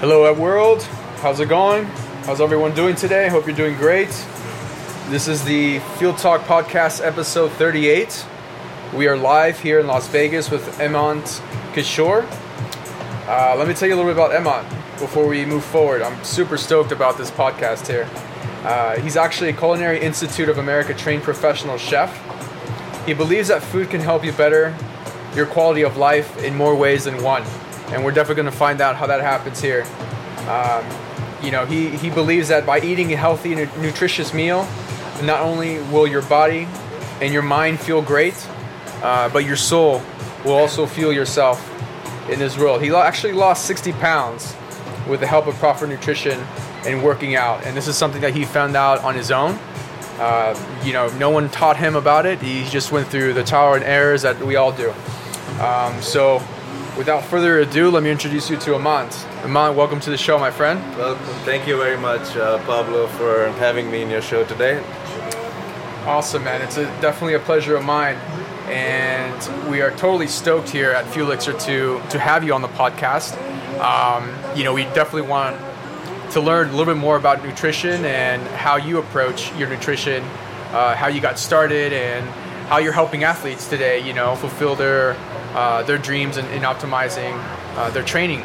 Hello, world. How's it going? How's everyone doing today? Hope you're doing great. This is the Field Talk Podcast, episode 38. We are live here in Las Vegas with Emant Kishore. Uh, let me tell you a little bit about Emant before we move forward. I'm super stoked about this podcast here. Uh, he's actually a Culinary Institute of America trained professional chef. He believes that food can help you better your quality of life in more ways than one. And we're definitely going to find out how that happens here. Um, you know, he, he believes that by eating a healthy, nu- nutritious meal, not only will your body and your mind feel great, uh, but your soul will also feel yourself in this world. He lo- actually lost 60 pounds with the help of proper nutrition and working out. And this is something that he found out on his own. Uh, you know, no one taught him about it. He just went through the trial and errors that we all do. Um, so, without further ado, let me introduce you to Amant. Amant, welcome to the show, my friend. Welcome. Thank you very much, uh, Pablo, for having me in your show today. Awesome, man. It's a, definitely a pleasure of mine. And we are totally stoked here at Fuelixer to, to have you on the podcast. Um, you know, we definitely want to learn a little bit more about nutrition and how you approach your nutrition, uh, how you got started, and how you're helping athletes today, you know, fulfill their, uh, their dreams and, in optimizing uh, their training.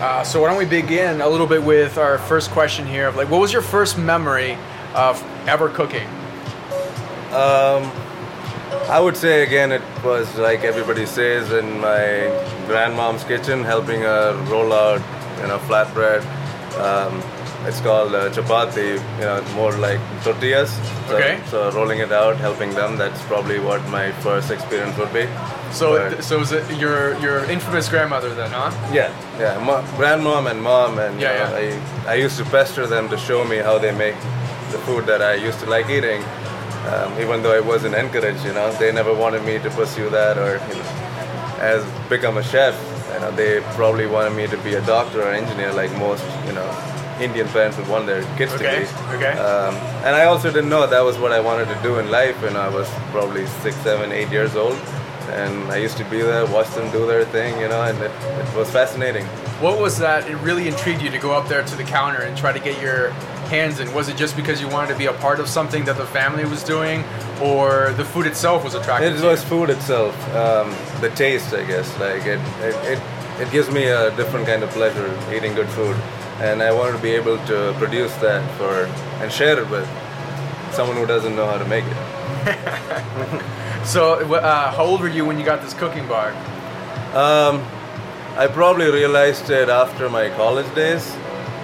Uh, so why don't we begin a little bit with our first question here of like, what was your first memory of ever cooking? Um, I would say again, it was like everybody says in my grandmom's kitchen, helping her roll out, you know, flatbread. Um, it's called uh, chapati, you know, more like tortillas. So, Okay. So rolling it out, helping them. That's probably what my first experience would be. So, But- so is it your your infamous grandmother then, huh? Yeah, yeah. Mo- grandmom and mom, and you Yeah, know, yeah. I, I used to pester them to show me how they make the food that I used to like eating, um, even though I wasn't encouraged. You know, they never wanted me to pursue that or you know, as become a chef. You know, they probably wanted me to be a doctor or engineer, like most you know Indian parents would want their kids Okay, to be. okay. Um, and I also didn't know that was what I wanted to do in life when I was probably six, seven, eight years old. And I used to be there, watch them do their thing, you know, and it, it was fascinating. What was that? It really intrigued you to go up there to the counter and try to get your hands in. Was it just because you wanted to be a part of something that the family was doing, or the food itself was attractive? It was food itself, um, the taste, I guess. Like it, it, it, it gives me a different kind of pleasure eating good food, and I wanted to be able to produce that for and share it with someone who doesn't know how to make it. So, uh, how old were you when you got this cooking bar? Um, I probably realized it after my college days.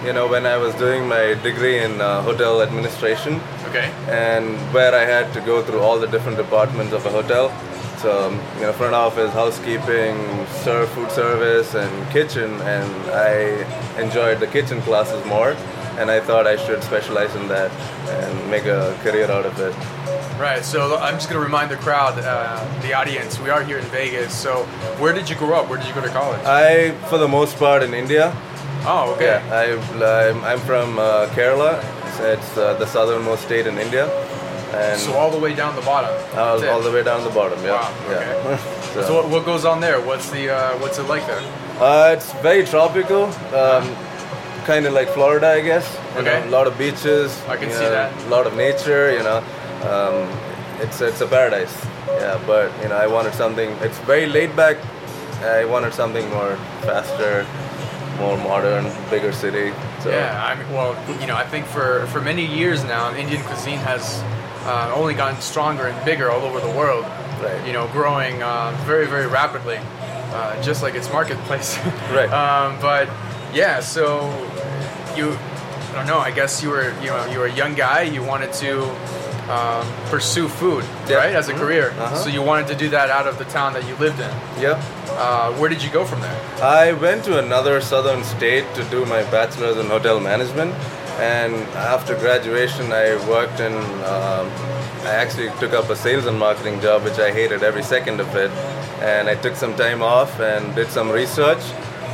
You know, when I was doing my degree in uh, hotel administration. Okay. and where I had to go through all the different departments of a hotel. So, you know, front office, housekeeping, serve food service, and kitchen. And I enjoyed the kitchen classes more, and I thought I should specialize in that and make a career out of it. Right. So I'm just gonna remind the crowd, uh, the audience, we are here in Vegas. So, where did you grow up? Where did you go to college? I, for the most part, in India. oh, okay. Yeah, I, I'm, I'm from uh, Kerala. It's uh, the southernmost state in India, and So all the way down the bottom. all, all the way down the bottom. Yeah. Wow, yeah. So- So what, what goes on there? What's the uh, what's it like there? Uh, it's very tropical, um, kind of like Florida, I guess. You Okay. know, a lot of beaches. I can see know, that. A lot of nature, you know. Um, it's it's a paradise. Yeah, but you know, I wanted something. It's very laid back. I wanted something more faster, more modern, bigger city. So, Yeah, I mean, well, you know, I think for, for many years now, Indian cuisine has uh, only gotten stronger and bigger all over the world. Right. You know, growing uh, very, very rapidly, uh, just like its marketplace. Right. um, but yeah, so you, I don't know. I guess you were, you know, you were a young guy. You wanted to um, pursue food, Yeah. right, as a Mhm. career. Uh-huh. So you wanted to do that out of the town that you lived in. Yeah. Uh, where did you go from there? I went to another southern state to do my bachelor's in hotel management, and after graduation, I worked in. Um, I actually took up a sales and marketing job, which I hated every second of it, and I took some time off and did some research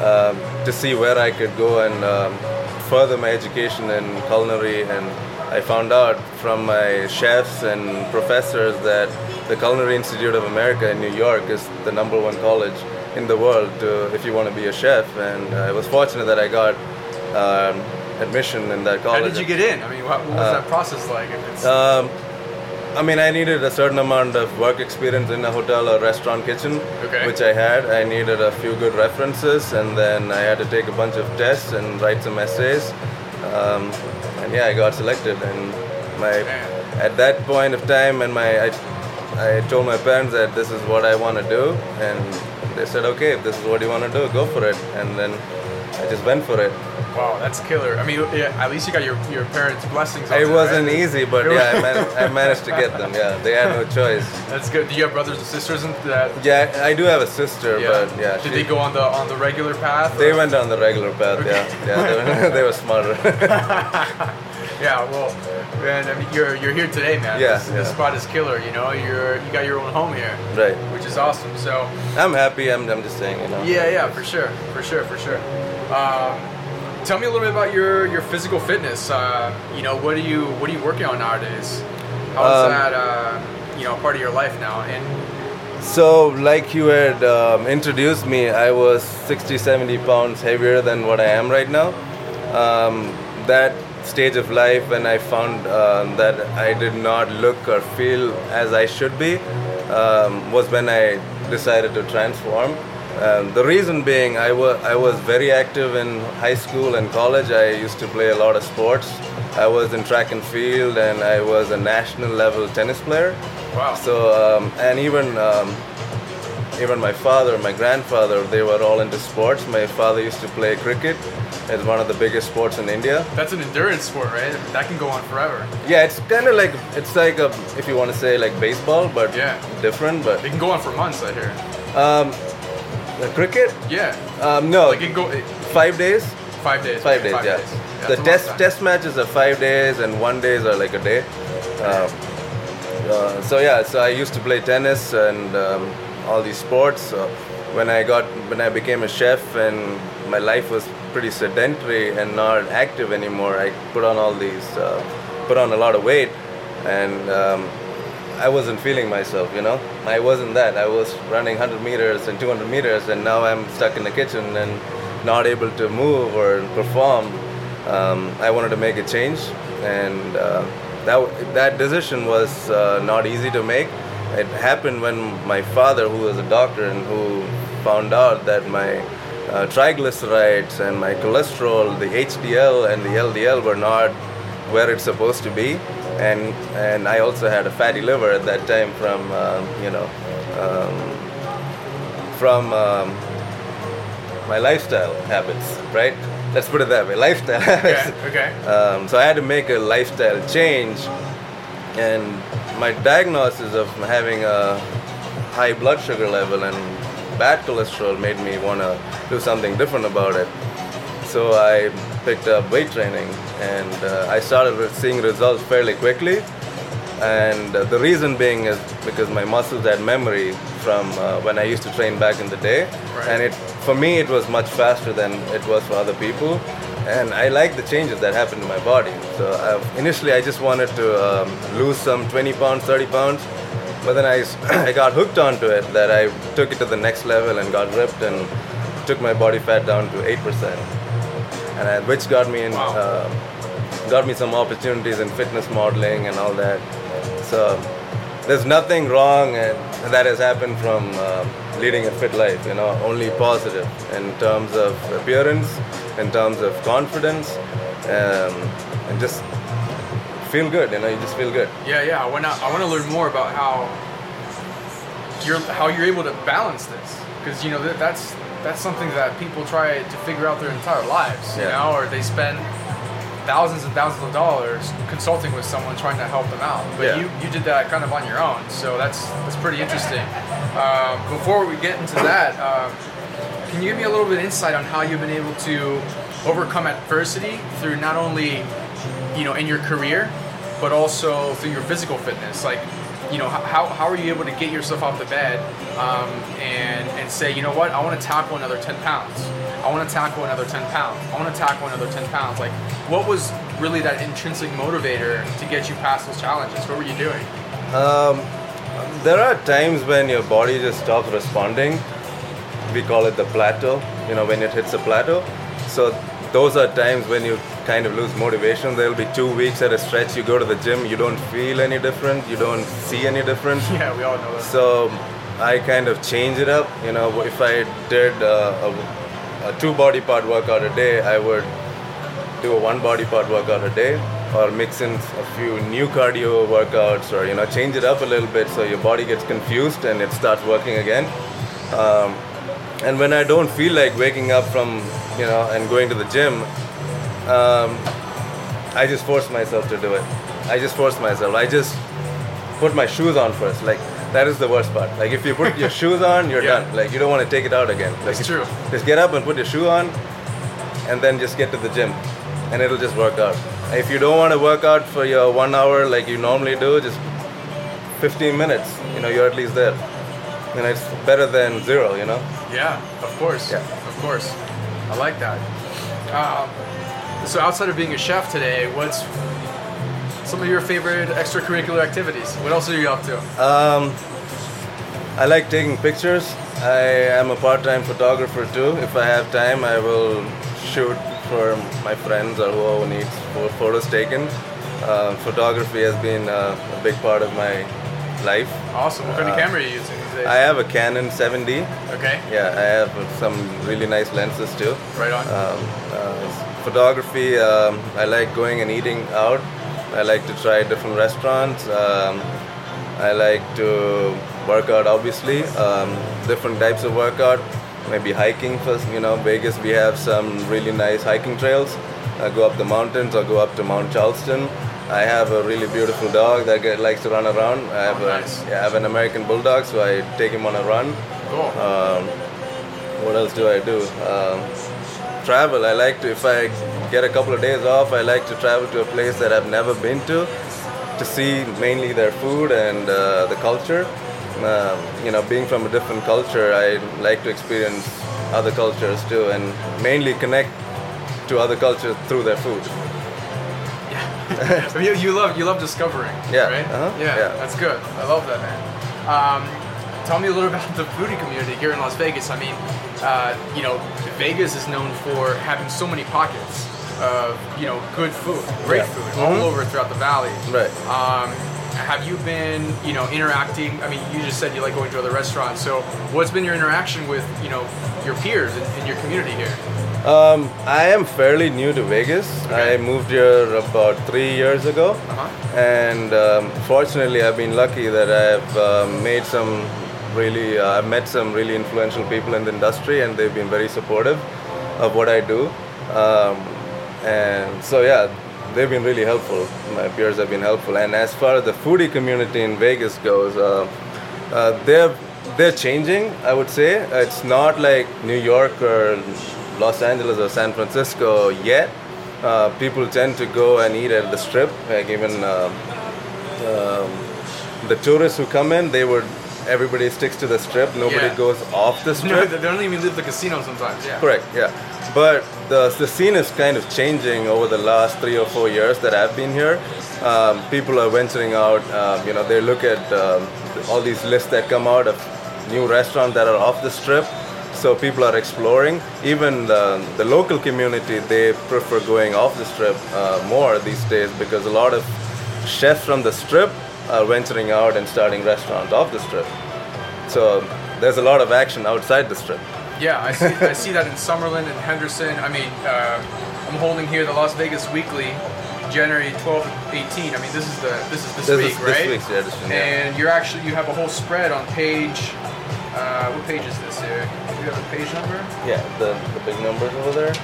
um, to see where I could go and um, further my education in culinary and I found out from my chefs and professors that the Culinary Institute of America in New York is the number one college in the world to, if you want to be a chef. And I was fortunate that I got admission in that college. How did you get in? I mean, what, what was Uh, that process like? Um, I mean, I needed a certain amount of work experience in a hotel or restaurant kitchen, Okay. which I had. I needed a few good references, and then I had to take a bunch of tests and write some essays. Um, and yeah, I got selected. And my Man. at that point of time, and my I, I told my parents that this is what I want to do, and they said, okay, if this is what you want to do, go for it. And then I just went for it. wow, that's killer. I mean, yeah, at least you got your, your parents' blessings. on It wasn't right? easy, but yeah, I, man- I managed to get them. Yeah, they had no choice. That's good. Do you have brothers and sisters in that? Yeah, I do have a sister, but yeah, Did she- they go on the on the regular path? They or- went on the regular path. Okay. Yeah, yeah, they were, they were smarter. Yeah, well, man, I mean, you're you're here today, man. Yeah, this, this spot is killer. You know, you're you got your own home here, right. which is awesome. So, I'm happy. I'm, I'm just saying, you know. yeah, yeah, for sure, for sure, for sure. Um, tell me a little bit about your your physical fitness. Uh, you know, what are you what are you working on nowadays? How's Um, that uh, you know part of your life now? And So, like you had um, introduced me, I was 60, 70 pounds heavier than what I am right now. Um, that stage of life when I found um, that I did not look or feel as I should be um, was when I decided to transform. Um, the reason being, I wa- I was very active in high school and college. I used to play a lot of sports. I was in track and field, and I was a national level tennis player. wow, So um, and even um, even my father, my grandfather, they were all into sports. My father used to play cricket. It's one of the biggest sports in India. that's an endurance sport, right? That can go on forever. Yeah, it's kind of like it's like a, if you want to say like baseball, but Yeah. different. But It can go on for months. I hear. um, the cricket, Yeah, um, no, like it go it, five days. five days. Five okay, days, yeah. The test test matches are five days, and one days are like a day. Um, uh, so yeah, so I used to play tennis and um, all these sports. So when I got when I became a chef and my life was pretty sedentary and not active anymore, I put on all these uh, put on a lot of weight, and um, I wasn't feeling myself. You know, I wasn't that. I was running 100 meters and 200 meters, and now I'm stuck in the kitchen and not able to move or perform. Um, I wanted to make a change, and uh, that that decision was uh, not easy to make. It happened when my father, who was a doctor and who found out that my uh, triglycerides and my cholesterol, the HDL and the LDL were not where it's supposed to be, and and I also had a fatty liver at that time from um, you know um, from um, my lifestyle habits, right? Let's put it that way, lifestyle. Okay. Okay. Um, so I had to make a lifestyle change, and my diagnosis of having a high blood sugar level and bad cholesterol made me want to do something different about it. So I picked up weight training, and uh, I started re- seeing results fairly quickly. And uh, the reason being is because my muscles had memory from uh, when I used to train back in the day, Right. and it for me it was much faster than it was for other people. And I like the changes that happened in my body. So uh, initially, I just wanted to um, lose some 20 pounds, 30 pounds, but then I, I got hooked onto it. That I took it to the next level and got ripped and took my body fat down to eight percent, and I, which got me in, Wow. uh, got me some opportunities in fitness modeling and all that. So there's nothing wrong that has happened from uh, leading a fit life. You know, only positive in terms of appearance, in terms of confidence, um, and just feel good. You know, you just feel good. Yeah, yeah. I want to I want to learn more about how you're how you're able to balance this because you know that, that's that's something that people try to figure out their entire lives, you Yeah. know, or they spend thousands and thousands of dollars consulting with someone trying to help them out. But Yeah. you you did that kind of on your own, so that's that's pretty interesting. Um, before we get into that, um, can you give me a little bit of insight on how you've been able to overcome adversity through not only you know in your career but also through your physical fitness like you know how, how are you able to get yourself off the bed um, and and say you know what i want to tackle another 10 pounds i want to tackle another 10 pounds i want to tackle another 10 pounds like what was really that intrinsic motivator to get you past those challenges what were you doing Um, there are times when your body just stops responding. We call it the plateau. You know, when it hits a plateau. So those are times when you kind of lose motivation. There'll be two weeks at a stretch. You go to the gym, you don't feel any different, you don't see any difference. Yeah, we all know that. So I kind of change it up. You know, if I did uh, a, a two body part workout a day, I would do a one body part workout a day or mix in a few new cardio workouts or you know change it up a little bit so your body gets confused and it starts working again. Um, and when i don't feel like waking up from you know and going to the gym um, i just force myself to do it. I just force myself. I just put my shoes on first like that is the worst part like if you put your shoes on you're Yeah. done like you don't want to take it out again like That's true. just get up and put your shoe on and then just get to the gym and it'll just work out if you don't want to work out for your one hour like you normally do just 15 minutes you know you're at least there and it's better than zero you know Yeah, of course. Yeah. Of course. I like that. Um, so outside of being a chef today, what's some of your favorite extracurricular activities? What else are you up to? um, i like taking pictures i am a part-time photographer too if i have time i will shoot for my friends or whoever needs pho- photos taken um, photography has been uh, a big part of my life Awesome. What kind of Uh, camera are you using these days? i have a canon 7d okay. Yeah, I have some really nice lenses too. Right on. Um, uh, photography, um, I like going and eating out. I like to try different restaurants. Um, I like to work out, obviously. Um, different types of workout. Maybe hiking first. You know, Vegas, we have some really nice hiking trails. I go up the mountains or go up to Mount Charleston. I have a really beautiful dog that likes to run around. I have, Oh, a, nice. yeah, I have an American bulldog, so I take him on a run. cool. Um, what else do I do? Um, travel. I like to, if I get a couple of days off, I like to travel to a place that I've never been to to see mainly their food and uh, the culture. Um, you know, being from a different culture, I like to experience other cultures too and mainly connect to other cultures through their food. I mean, you, you love you love discovering. Yeah, Right. uh-huh, Yeah, yeah. That's good. I love that, man. Um, tell me a little about the foodie community here in Las Vegas. I mean, uh, you know, Vegas is known for having so many pockets of you know good food, great Yeah. food all Mhm. over throughout the valley. Right. Um, have you been, you know, interacting? I mean, you just said you like going to other restaurants. So, what's been your interaction with, you know, your peers in, in your community here? Um, I am fairly new to Vegas. Okay. I moved here about three years ago. Uh-huh. and um, fortunately i've been lucky that i've um, made some really uh, i've met some really influential people in the industry and they've been very supportive of what i do um, and so yeah they've been really helpful my peers have been helpful and as far as the foodie community in vegas goes uh, uh, they're they're changing i would say it's not like new york or los angeles or san francisco yet uh, people tend to go and eat at the strip. Like even um, um, the tourists who come in, they would. Everybody sticks to the strip. Nobody Yeah. goes off the No, strip. they don't even leave the casino sometimes. Yeah. Correct. Yeah. But the the scene is kind of changing over the last three or four years that I've been here. Um, people are venturing out. Um, you know, they look at um, all these lists that come out of new restaurants that are off the strip. So people are exploring. Even the, the local community, they prefer going off the strip uh, more these days because a lot of chefs from the strip are venturing out and starting restaurants off the strip. So there's a lot of action outside the strip. Yeah, I see, I see that in Summerlin and Henderson. I mean, uh, I'm holding here the Las Vegas Weekly, January 12 to 18. I mean, this is the this is this, This week, is right? this week's edition. Yeah. And you're actually you have a whole spread on page. Uh, what page is this here? Do you have a page number? Yeah, the, the big numbers over there.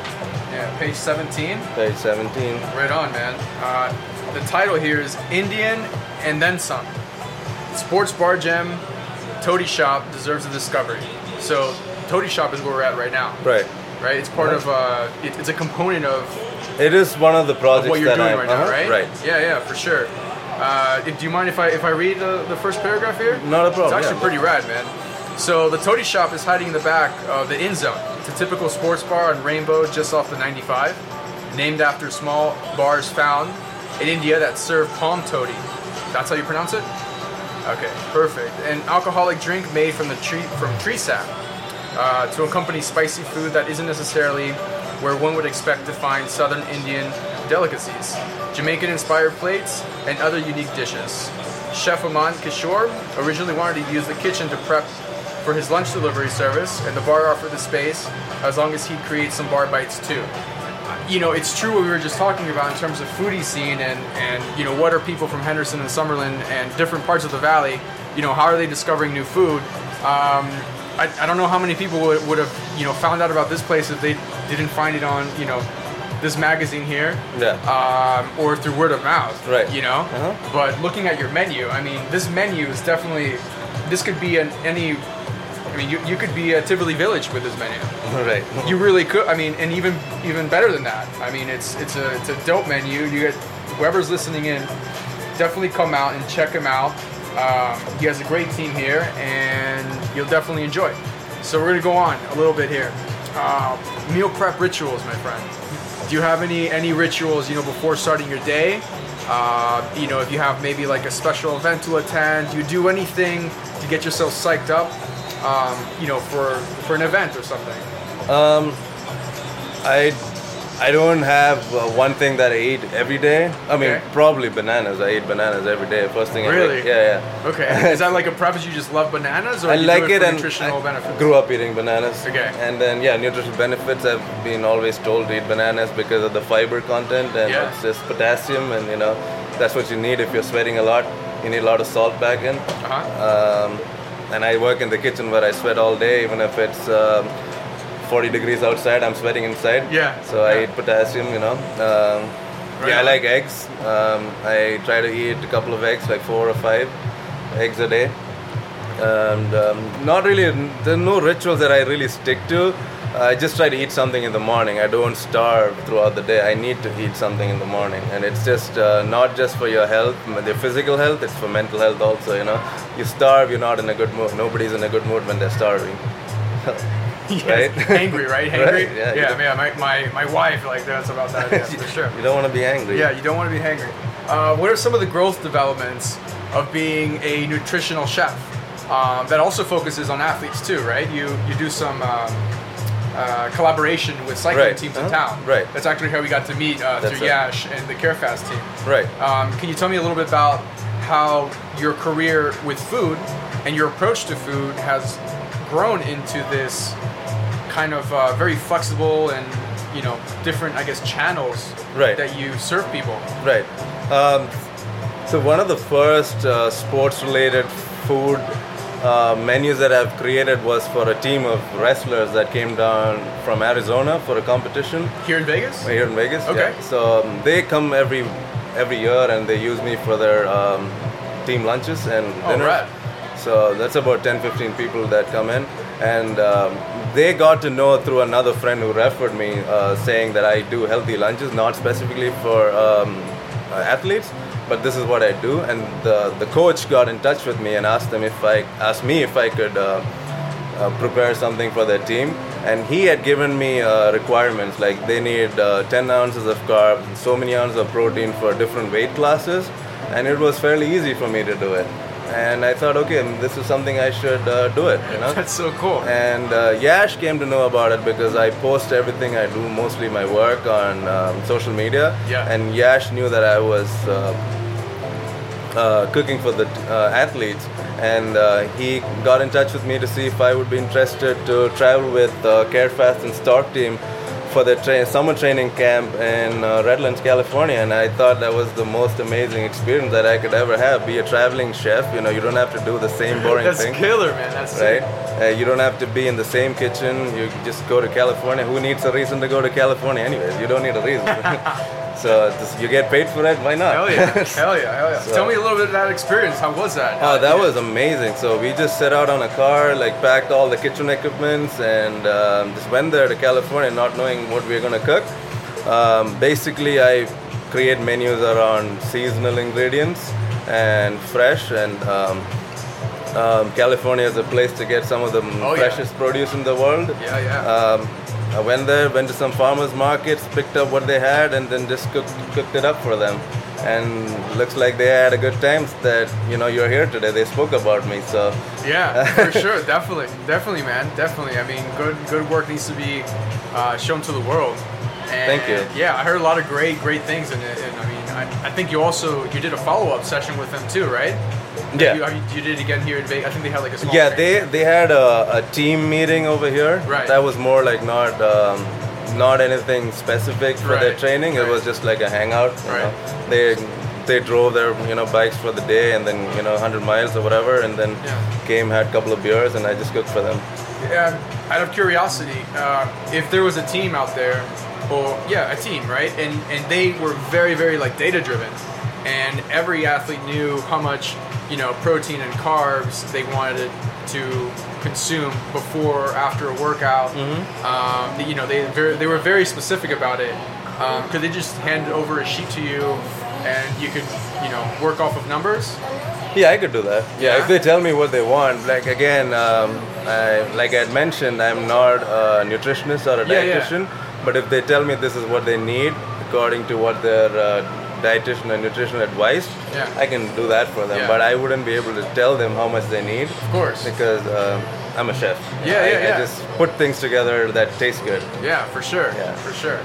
Yeah, page 17. Page 17. Right on, man. Uh, the title here is Indian and then some. Sports bar gem, Toddy Shop deserves a discovery. So Toddy Shop is where we're at right now. Right. right? It's part of uh, it, it's a component of, It is one of the of projects what you're that doing I, right now, uh-huh, right? Right. Yeah, yeah, for sure. Uh, if- do you mind if I if I read the, the first paragraph here? Not a problem, It's actually yeah. pretty rad, man. So the Toddy Shop is hiding in the back of the In Zone. It's a typical sports bar on Rainbow, just off the 95, named after small bars found in India that serve palm toddy. That's how you pronounce it? Okay, perfect. An alcoholic drink made from the tree from tree sap. Uh, to accompany spicy food that isn't necessarily where one would expect to find Southern Indian delicacies, Jamaican inspired plates, and other unique dishes. Chef Aman Kishore originally wanted to use the kitchen to prep for his lunch delivery service, and the bar offered the space as long as he'd create some bar bites too. You know, it's true what we were just talking about in terms of foodie scene and, and you know, what are people from Henderson and Summerlin and different parts of the valley, you know, how are they discovering new food? Um, I, I don't know how many people would, would have, you know, found out about this place if they didn't find it on, you know, this magazine here Yeah. um, or through word of mouth. Right. You know. Uh-huh. But looking at your menu, I mean, this menu is definitely. This could be an any. I mean, you, you could be a Tivoli Village with this menu. right. You really could. I mean, and even even better than that. I mean, it's it's a it's a dope menu. You get whoever's listening in, definitely come out and check him out. Um, he has a great team here, and you'll definitely enjoy. So we're gonna go on a little bit here. Uh, meal prep rituals, my friend. Do you have any any rituals? You know, before starting your day. Uh, you know, if you have maybe like a special event to attend, you do anything to get yourself psyched up? Um, you know, for for an event or something. Um, I I don't have uh, one thing that I eat every day. I mean, Okay. probably bananas. I eat bananas every day. First thing I Really? wake- Yeah, yeah. Okay. Is that like a preface? You just love bananas, or I like it, and nutritional I benefits? grew up eating bananas. Okay. And then yeah, nutritional benefits. I've been always told to eat bananas because of the fiber content and Yeah. it's just potassium and you know that's what you need if you're sweating a lot. You need a lot of salt back in. Uh-huh. Um, and I work in the kitchen where I sweat all day, even if it's um, 40 degrees outside. I'm sweating inside. Yeah, So I eat potassium. You know. Um, Right yeah, I like eggs. Um, I try to eat a couple of eggs, like four or five eggs a day and um, not really there are no rituals that i really stick to i just try to eat something in the morning i don't starve throughout the day i need to eat something in the morning and it's just uh, not just for your health the physical health it's for mental health also you know you starve you're not in a good mood nobody's in a good mood when they're starving Yes. Right? Angry, right? Hangry? Right, yeah, Yeah, yeah. My, my, my wife, like, that's about that, yeah, for sure. you don't want to be angry Yeah, you don't want to be hangry. Uh, what are some of the growth developments of being a nutritional chef um, that also focuses on athletes too, right? You you do some um, uh, collaboration with cycling Right, teams in uh-huh, town. right. That's actually how we got to meet uh, through. Yash and the CareFast team. right Um, can you tell me a little bit about how your career with food and your approach to food has grown into this kind of uh, very flexible and you know different, I guess, channels Right. that you serve people? Right. Um, so one of the first uh, sports-related food uh, menus that I've created was for a team of wrestlers that came down from Arizona for a competition Here in Vegas? here in Vegas. Okay. Yeah. So um, they come every every year and they use me for their um, team lunches and dinner. Oh, dinners. rad. So that's about 10, 15 people that come in. And um, they got to know through another friend who referred me, uh, saying that I do healthy lunches, not specifically for um, uh, athletes, but this is what I do. And the, the coach got in touch with me and asked them if I asked me if I could uh, uh, prepare something for their team. And he had given me uh, requirements like they need uh, 10 ounces of carbs, so many ounces of protein for different weight classes, and it was fairly easy for me to do it. And I thought, okay, this is something I should uh, do it, you know. That's so cool. And uh, Yash came to know about it because I post everything I do, mostly my work on um, social media. Yeah. And Yash knew that I was uh, uh, cooking for the uh, athletes, and uh, he got in touch with me to see if I would be interested to travel with uh, CareFast and Stark team for the tra- summer training camp in uh, Redlands, California. And I thought that was the most amazing experience that I could ever have. Be a traveling chef, you know, you don't have to do the same boring That's thing killer, man. That's right? Uh, you don't have to be in the same kitchen. You just go to California. Who needs a reason to go to California, anyways? You don't need a reason. so just, you get paid for it. Why not? Hell yeah, hell yeah, hell yeah. So- Tell me a little bit of that experience. How was that? Oh, Uh, that yeah. was amazing. So we just set out on a car, like packed all the kitchen equipments, and um, just went there to California, not knowing what we were gonna cook. Um, basically, I create menus around seasonal ingredients and fresh, and um, um, California is a place to get some of the Oh, yeah. freshest produce in the world. Yeah, yeah. I went there, went to some farmers markets, picked up what they had, and then just cooked, cooked it up for them. and looks like they had a good time. That you know you're here today. They spoke about me, so Yeah, for sure, definitely, definitely, man, definitely. I mean, good good work needs to be uh, shown to the world. And Thank you. Yeah, I heard a lot of great great things, and, and I mean, I, I think you also you did a follow up session with them too, right? Yeah. You, you did it again here in Vegas. I think they had like a small. yeah, training. they they had a, a team meeting over here. Right. That was more like not. Um, not anything specific for their Right, training. It was just like a hangout. you Right. know. They they drove their you know bikes for the day and then you know 100 miles or whatever, and then Yeah. came had a couple of beers and I just cooked for them. Yeah, out of curiosity, uh, if there was a team out there, or yeah, a team, right? And and they were very, very like data driven, and every athlete knew how much you know protein and carbs they wanted to consume before or after a workout. Um, you know, they very, they were very specific about it. Um, could they just hand over a sheet to you, and you could you know work off of numbers? Yeah, I could do that. Yeah, Yeah? if they tell me what they want, like again, um, I, like I had mentioned, I'm not a nutritionist or a dietitian, Yeah, yeah. but if they tell me this is what they need according to what their uh, dietitian and nutritional advice, Yeah. I can do that for them. Yeah. But I wouldn't be able to tell them how much they need Of course. because um, I'm a chef. Yeah, I, yeah, I just put things together that taste good. Yeah, for sure. Yeah. For sure.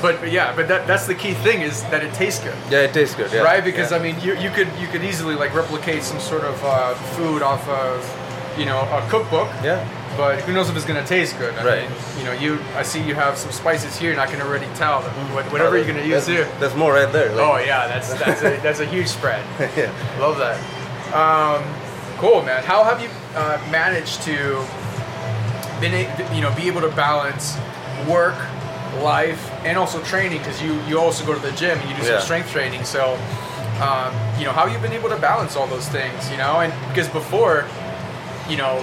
But but yeah, but that, that's the key thing is that it tastes good. Yeah, it tastes good. Yeah. right? Because yeah. I mean, you, you could you could easily like replicate some sort of uh, food off of you know a cookbook. Yeah. But who knows if it's gonna taste good? I Right. mean, you know, you I see you have some spices here, and I can already tell that what, whatever you're gonna use here. There's more right there. Oh yeah, that's that's a that's a huge spread. yeah. Love that. Um, cool, man. How have you uh, managed to been a, you know be able to balance work, life, and also training? Because you you also go to the gym and you do some Yeah. strength training. So, um, you know, how you've been able to balance all those things? You know, and because before, you know,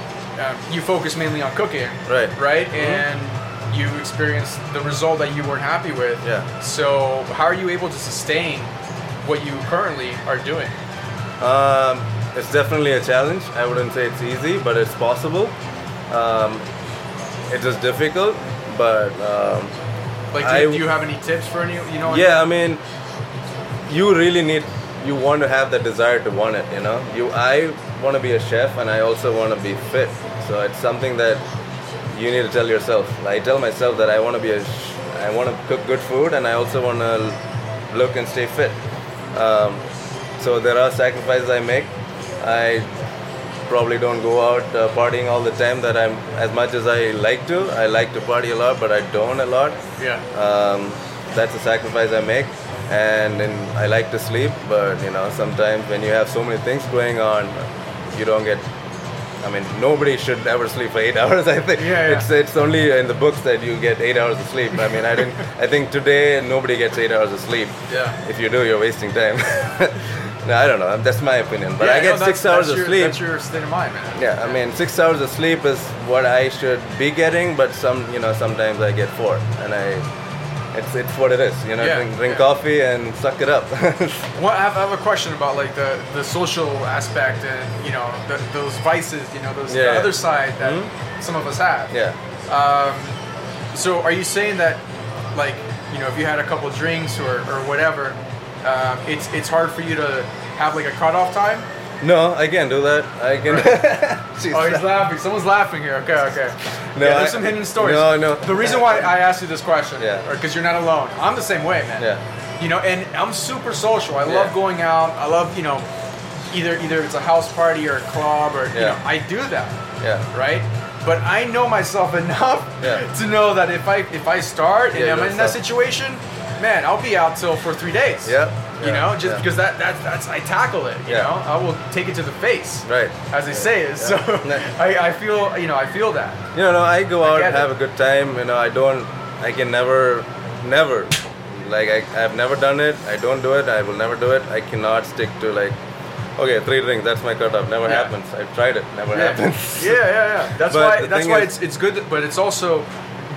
um, you focus mainly on cooking, Right. Right, Mhm. and you experienced the result that you weren't happy with. Yeah. So, how are you able to sustain what you currently are doing? Um, it's definitely a challenge. I wouldn't say it's easy, but it's possible. Um, it is difficult, but um, Like, do, I- do you have any tips for any? You know? yeah, I mean, you really need. You want to have the desire to want it. You know, you. I want to be a chef, and I also want to be fit. So it's something that you need to tell yourself. I tell myself that I want to be a. sh- I want to cook good food, and I also want to look and stay fit. Um, so there are sacrifices I make. I probably don't go out uh, partying all the time that I'm as much as I like to. I like to party a lot, but I don't a lot. Yeah. Um, that's a sacrifice I make, and then I like to sleep. But you know, sometimes when you have so many things going on, you don't get. I mean, nobody should ever sleep for eight hours. I think Yeah, yeah. it's it's only in the books that you get eight hours of sleep. I mean, I didn't. I think today nobody gets eight hours of sleep. Yeah. If you do, you're wasting time. no, I don't know. That's my opinion. But Yeah, I get that's- six hours of your, sleep. That's your state of mind, man. Yeah, I mean, six hours of sleep is what I should be getting, but some, you know, sometimes I get four, and I, it's it's what it is, you know. Yeah, drink drink yeah. coffee and suck it up. Well, I have, I have a question about like the, the social aspect and you know the, those vices, you know, those the other side that Mhm. some of us have. yeah, Um, so are you saying that like you know if you had a couple drinks or, or whatever, um, it's it's hard for you to have like a cutoff time? No, I can't do that. I can. She's Oh, he's laughing. Someone's laughing here. Okay, okay. No, yeah, there's I- some hidden stories. no, no. The reason why I asked you this question, Yeah. because you're not alone. I'm the same way, man. Yeah. You know, and I'm super social. I Yeah. love going out. I love, you know, either either it's a house party or a club or you know, I do that, yeah, right? But I know myself enough Yeah. to know that if I if I start and I'm you'll in that situation, man, I'll be out till for three days. Yeah. You Yeah. know, just Yeah. because that, that that's I tackle it. You Yeah. know, I will take it to the face right. as they say it. So I, I feel you know I feel that. You know, no, I go I out, get it. have a good time. You know, I don't, I can never, never, like I, I've never done it. I don't do it. I will never do it. I cannot stick to like, okay, three drinks. That's my cutoff. Never Yeah. happens. I've tried it. Never Yeah, happens. yeah, yeah, yeah. That's But why that's why is- it's it's good, but it's also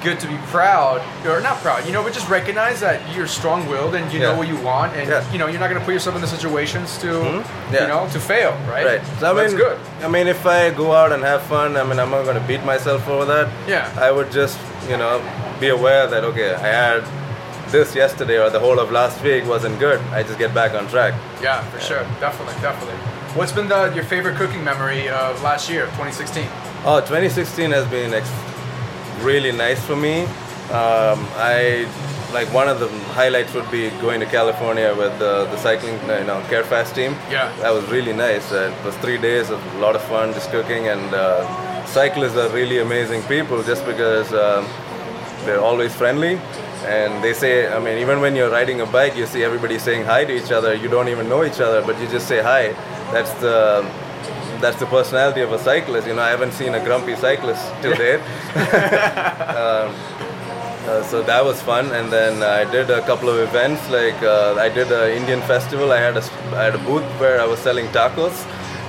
good to be proud or not proud. You know, but just recognize that you're strong-willed and you know what you want, and Yeah. you know you're not going to put yourself in the situations to Mhm. Yeah. you know to fail, right? Right. So, I mean, that's good. I mean, if I go out and have fun, I mean, I'm not going to beat myself over that. Yeah. I would just, you know, be aware that okay, I had this yesterday or the whole of last week wasn't good, I just get back on track. Yeah, for sure. Definitely, definitely. What's been the, your favorite cooking memory of last year, 2016? Oh, 2016 has been ex- really nice for me. Um, I like one of the highlights would be going to California with the, the cycling, you know, Carefast team. Yeah. that was really nice. Uh, it was three days of a lot of fun, just cooking, and uh, cyclists are really amazing people, just because um, they're always friendly. And they say, I mean, even when you're riding a bike, you see everybody saying hi to each other. You don't even know each other, but you just say hi. That's the that's the personality of a cyclist. You know, I haven't seen a grumpy cyclist till date. um, uh, so that was fun, and then I did a couple of events. Like uh, I did an Indian festival. I had a I had a booth where I was selling tacos,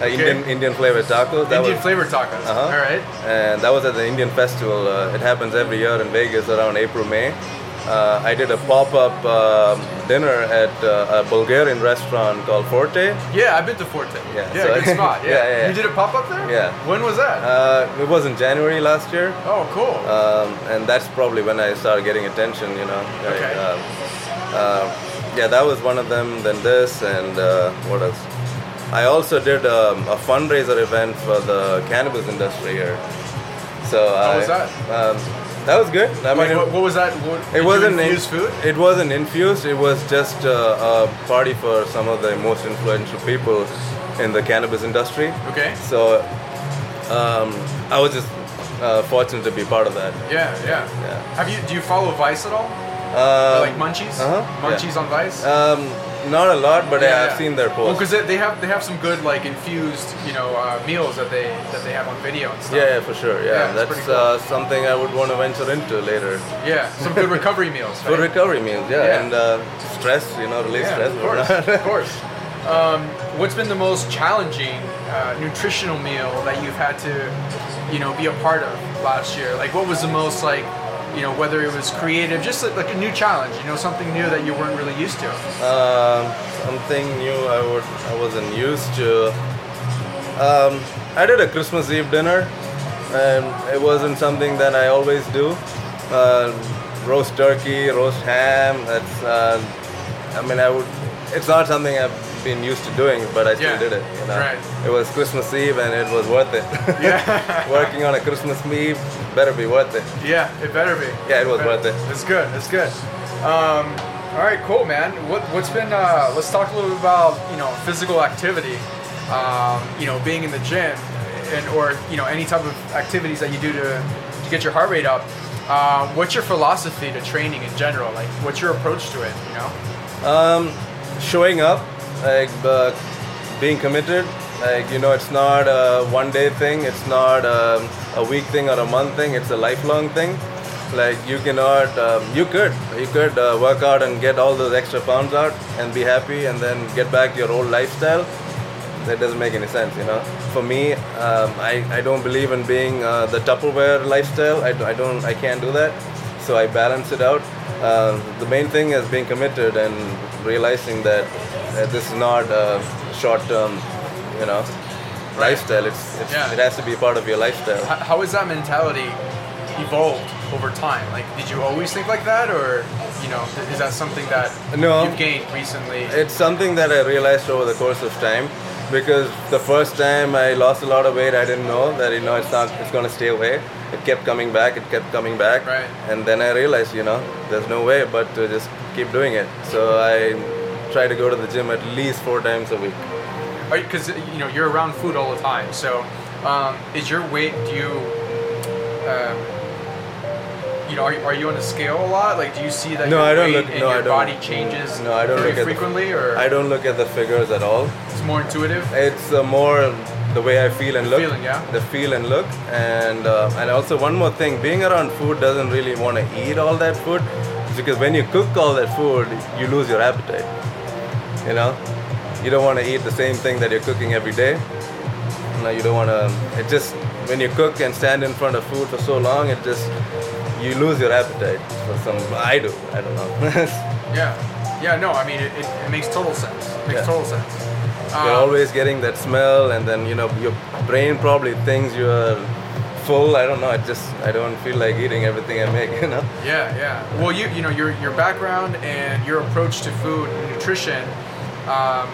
uh, Indian Indian flavored tacos. That Indian was, flavor tacos. Uh-huh. All right. and that was at the Indian festival. Uh, it happens every year in Vegas around April May. Uh, I did a pop-up um dinner at uh, a Bulgarian restaurant called Forte. Yeah, I've been to Forte. Yeah, yeah, so- good spot. Yeah. Yeah, yeah. You did a pop up there? Yeah. When was that? Uh, it was in January last year. oh, cool. um, and that's probably when I started getting attention. You know, like, Okay. um, uh, yeah, that was one of them. Then this and uh, what else? I also did um, a fundraiser event for the cannabis industry here. So How I, was that? That was good. Like, mean, what, what was that? What, it wasn't in- infused food. It wasn't infused. It was just uh, a party for some of the most influential people in the cannabis industry. Okay. So um, I was just uh, fortunate to be part of that. Yeah, yeah. Yeah. Have you? Do you follow Vice at all? Um, like Munchies? uh-huh, Munchies on Vice. Um, not a lot, but Yeah, I, I've yeah. seen their Well, posts. because they, they have they have some good like infused you know uh, meals that they that they have on video and stuff. yeah, yeah, for sure. Yeah, that's cool. uh, something I would want to venture into later. Yeah, some good recovery meals. Right? recovery meals, yeah, and uh, stress, you know, release stress. of course, of course. Um, what's been the most challenging uh, nutritional meal that you've had to, you know, be a part of last year? Like, what was the most like, you know, whether it was creative, just like, like a new challenge, you know, something new that you weren't really used to. Um, something new I would I wasn't used to. Um, I did a Christmas Eve dinner, and it wasn't something that I always do. Uh, roast turkey, roast ham. That's uh, I mean I would. It's not something I've been used to doing, but I still Yeah, did it. You know? right. It was Christmas Eve, and it was worth it. Yeah. Working on a Christmas Eve better be worth it. Yeah, it better be. Yeah, it was better- worth it. It's good. It's good. Um, all right, cool, man. What what's been? Uh, let's talk a little bit about you know physical activity. Um, you know, being in the gym, and or you know any type of activities that you do to to get your heart rate up. Um, what's your philosophy to training in general? Like, what's your approach to it? You know? Um, showing up, like uh, being committed. Like you know, it's not a one-day thing. It's not um, a week thing or a month thing. It's a lifelong thing. Like you cannot, um, you could, you could uh, work out and get all those extra pounds out and be happy, and then get back your old lifestyle. That doesn't make any sense, you know. For me, um, I, I don't believe in being uh, the Tupperware lifestyle. I don't, I can't do that. So I balance it out. Uh, the main thing is being committed and realizing that uh, this is not a short-term, you know, Right. lifestyle. It's, it's Yeah. it has to be part of your lifestyle. How, how has that mentality evolved over time? Like, did you always think like that, or you know, is that something that No. you've gained recently? It's something that I realized over the course of time because the first time I lost a lot of weight, I didn't know that you know it's not it's gonna stay away. It kept coming back. It kept coming back. Right. And then I realized, you know, there's no way but to just keep doing it. So I try to go to the gym at least four times a week. because you know you're around food all the time. So, um, is your weight? Do you, um, you know, are, are you on a scale a lot? Like, do you see that No, your I don't weight look- and no, I your don't. body changes No, I don't very look at the- frequently, or I don't look at the figures at all. it's more intuitive? It's uh, more the way I feel and look. feeling, yeah. The feel and look, and uh, and also one more thing: being around food doesn't really want to eat all that food, because when you cook all that food, you lose your appetite. You know, you don't want to eat the same thing that you're cooking every day. You No, you don't want to. It just when you cook and stand in front of food for so long, it just you lose your appetite. For some, I do. I don't know. Yeah, yeah. No, I mean it, it, it makes total sense. It makes Yeah. total sense. You're Um, always getting that smell, and then you know your brain probably thinks you're full. I don't know. I just I don't feel like eating everything I make. You know. Yeah, yeah. Well, you you know your your background and your approach to food and nutrition, um,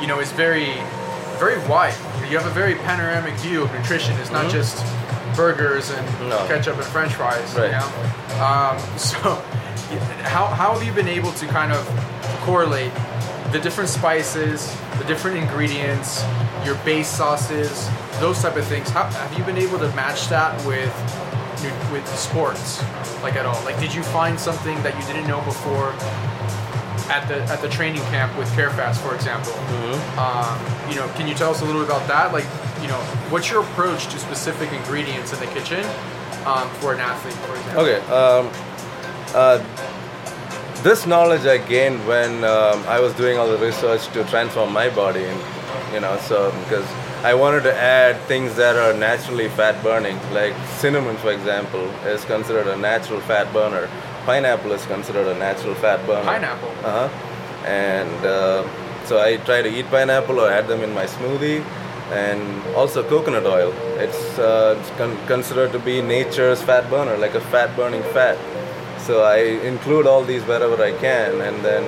you know, is very very wide. You have a very panoramic view of nutrition. It's not Mhm. just burgers and No. ketchup and French fries. Right. You know? um, so, how how have you been able to kind of correlate the different spices, the different ingredients, your base sauces, those type of things? How, have you been able to match that with with sports, like at all? Like, did you find something that you didn't know before at the at the training camp with CareFast, for example? Um, you know, can you tell us a little bit about that? Like, you know, what's your approach to specific ingredients in the kitchen um, for an athlete, for example? Okay. Um, uh, this knowledge I gained when um, I was doing all the research to transform my body, and you know, so because I wanted to add things that are naturally fat burning, like cinnamon, for example, is considered a natural fat burner. Pineapple is considered a natural fat burner. Pineapple. Uh huh. And uh, so I try to eat pineapple or add them in my smoothie. And also coconut oil. It's, uh, it's con- considered to be nature's fat burner, like a fat burning fat. So I include all these wherever I can, and then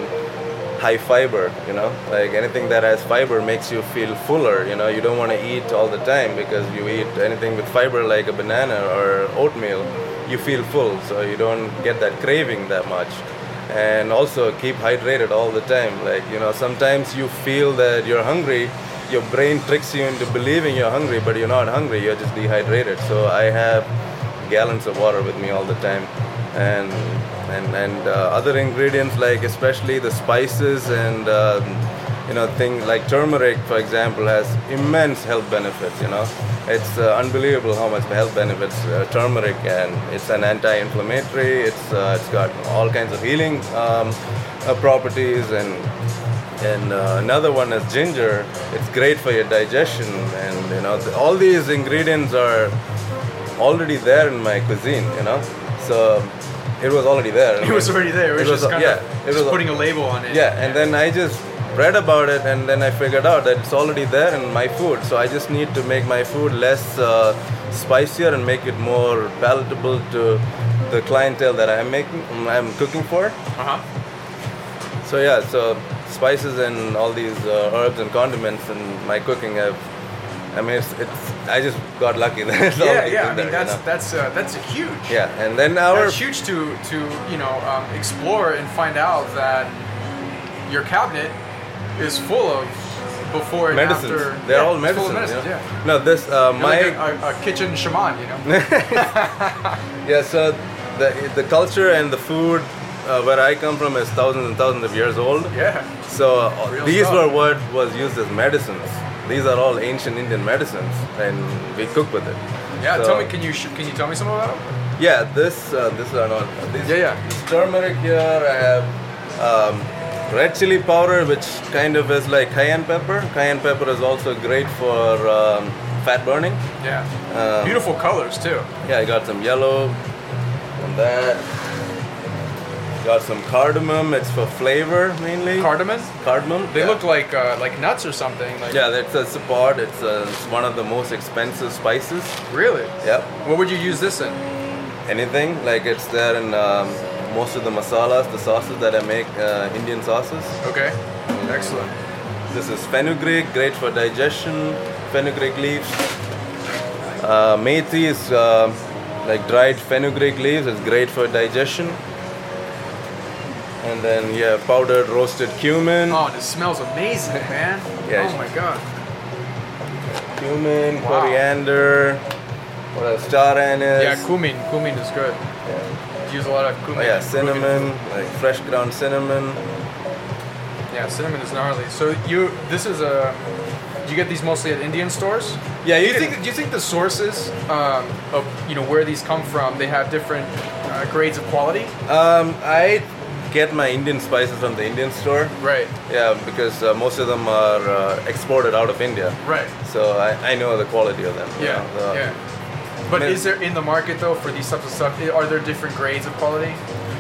high fiber. You know, like anything that has fiber makes you feel fuller. You know, you don't want to eat all the time because you eat anything with fiber, like a banana or oatmeal, you feel full. So you don't get that craving that much. And also keep hydrated all the time. Like you know, sometimes you feel that you're hungry. Your brain tricks you into believing you're hungry, but you're not hungry. You're just dehydrated. So I have gallons of water with me all the time and and and uh, other ingredients like especially the spices and um, you know thing like turmeric for example has immense health benefits you know. It's uh, unbelievable how much health benefits uh, turmeric and it's an anti-inflammatory. It's uh, it's got all kinds of healing um, uh, properties. And and uh, another one is ginger. It's great for your digestion and you know th- all these ingredients are already there in my cuisine you know. So it was already there It was already there. It was, It was, just kind yeah, of it was- putting a label on it. yeah and then i just read about it and then i figured out that it's already there in my food so i just need to make my food less uh, spicier and make it more palatable to the clientele that i'm making i'm cooking for Uh huh. so yeah, so spices and all these uh, herbs and condiments in my cooking have. I mean, it's, it's I just got lucky that Yeah, yeah. I mean, there, you that's know? that's uh, that's huge. yeah, and then our That's huge to to you know um, explore and find out that your cabinet is full of before and medicines. after. They're yeah, all it's full medicines. of medicines. you know? Yeah. No, this uh, my like a, a, a kitchen shaman, you know. yeah. So the the culture and the food uh, where I come from is thousands and thousands of years old. yeah. So uh, Real these stuff. were what was used as medicines. These are all ancient Indian medicines, and we cook with it. Yeah. So- Tell me, can you sh- can you tell me some about them? Yeah, this uh, this are not. This, Yeah, yeah. This turmeric here. I have um, red chili powder, which kind of is like cayenne pepper. Cayenne pepper is also great for um, fat burning. Yeah. Um, Beautiful colors too. Yeah, I got some yellow and that. Got some cardamom. It's for flavor mainly. Cardamom. cardamom. They yeah. look like uh, like nuts or something. Like Yeah, that's a support. It's, uh, it's one of the most expensive spices. Really? Yep. What would you use this in? anything like it's there in um, most of the masalas the sauces that i make uh, indian sauces Okay. Excellent. this is fenugreek great for digestion fenugreek leaves uh, methi is uh, like dried fenugreek leaves it's great for digestion and then yeah powdered roasted cumin Oh, this smells amazing, man. Yeah, oh my god. cumin Wow. coriander what else star anise Yeah, cumin. Cumin is good. Yeah. Use a lot of cumin. oh yeah cinnamon like fresh ground cinnamon Yeah, cinnamon is gnarly. So you, this is a. You get these mostly at Indian stores. yeah you you think? Do you think the sources um, of you know where these come from? They have different uh, grades of quality. Um, I get my Indian spices from the Indian store. Right. Yeah, because uh, most of them are uh, exported out of India. Right. So I, I know the quality of them. you Yeah. know, so- yeah. But I mean- is there in the market though for these types of stuff? Are there different grades of quality?